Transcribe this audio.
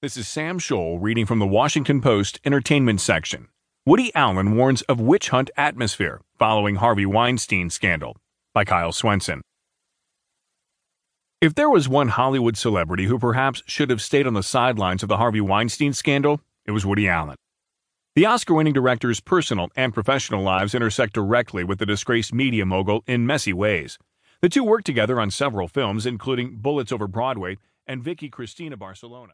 This is Sam Scholl reading from the Washington Post entertainment section. Woody Allen warns of witch hunt atmosphere following Harvey Weinstein scandal by Kyle Swenson. If there was one Hollywood celebrity who perhaps should have stayed on the sidelines of the Harvey Weinstein scandal, it was Woody Allen. The Oscar winning director's personal and professional lives intersect directly with the disgraced media mogul in messy ways. The two worked together on several films, including Bullets Over Broadway and Vicky Cristina Barcelona.